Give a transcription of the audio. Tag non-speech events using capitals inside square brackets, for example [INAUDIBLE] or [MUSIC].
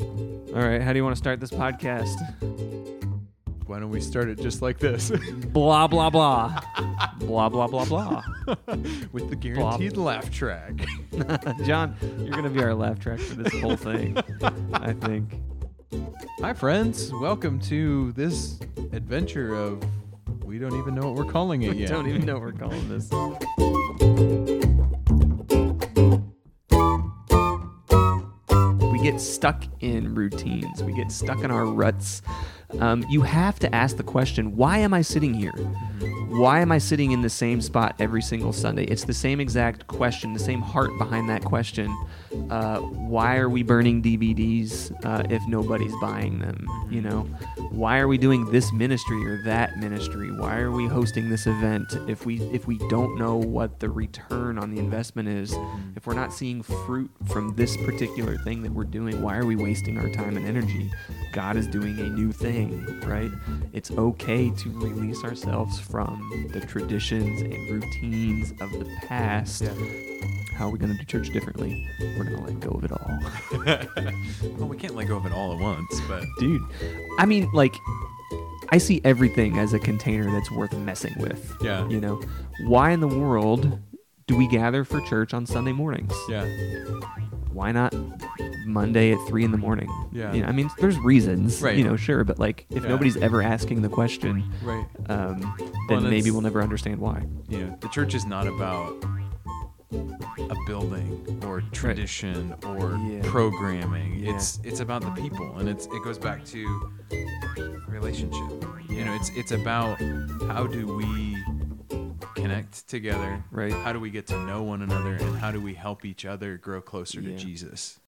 All right, how do you want to start this podcast? Why don't we start it just like this [LAUGHS] blah blah blah. blah blah blah blah. [LAUGHS] with the guaranteed laugh track? [LAUGHS] John, you're gonna be our laugh track for this whole thing. I think. Hi, friends. Welcome to this adventure of we don't even know what we're calling it yet. We don't even know what we're calling this. Get stuck in routines. We get stuck in our ruts. Um, you have to ask the question why am I sitting here? Why am I sitting in the same spot every single Sunday? It's the same exact question, the same heart behind that question. Uh, why are we burning DVDs uh, if nobody's buying them? You know, why are we doing this ministry or that ministry? Why are we hosting this event if we if we don't know what the return on the investment is? If we're not seeing fruit from this particular thing that we're doing, why are we wasting our time and energy? God is doing a new thing, right? It's okay to release ourselves from Um, the traditions and routines of the past. How are we going to do church differently? We're going to let go of it all. [LAUGHS] well, we can't let go of it all at once, but Dude, I mean, like, I see everything as a container that's worth messing with. Yeah. You know, why in the world do we gather for church on Sunday mornings? yeah, Why not Monday at three in the morning? Yeah. You know, I mean, there's reasons, Right. you know, sure, but like, if Yeah. nobody's ever asking the question, right. um, Well, then maybe we'll never understand why. Yeah, the church is not about a building or tradition or Yeah. programming. Yeah. It's it's about the people, and it's it goes back to relationship. You know, it's it's about how do we connect together, Right. How do we get to know one another, and how do we help each other grow closer Yeah. to Jesus?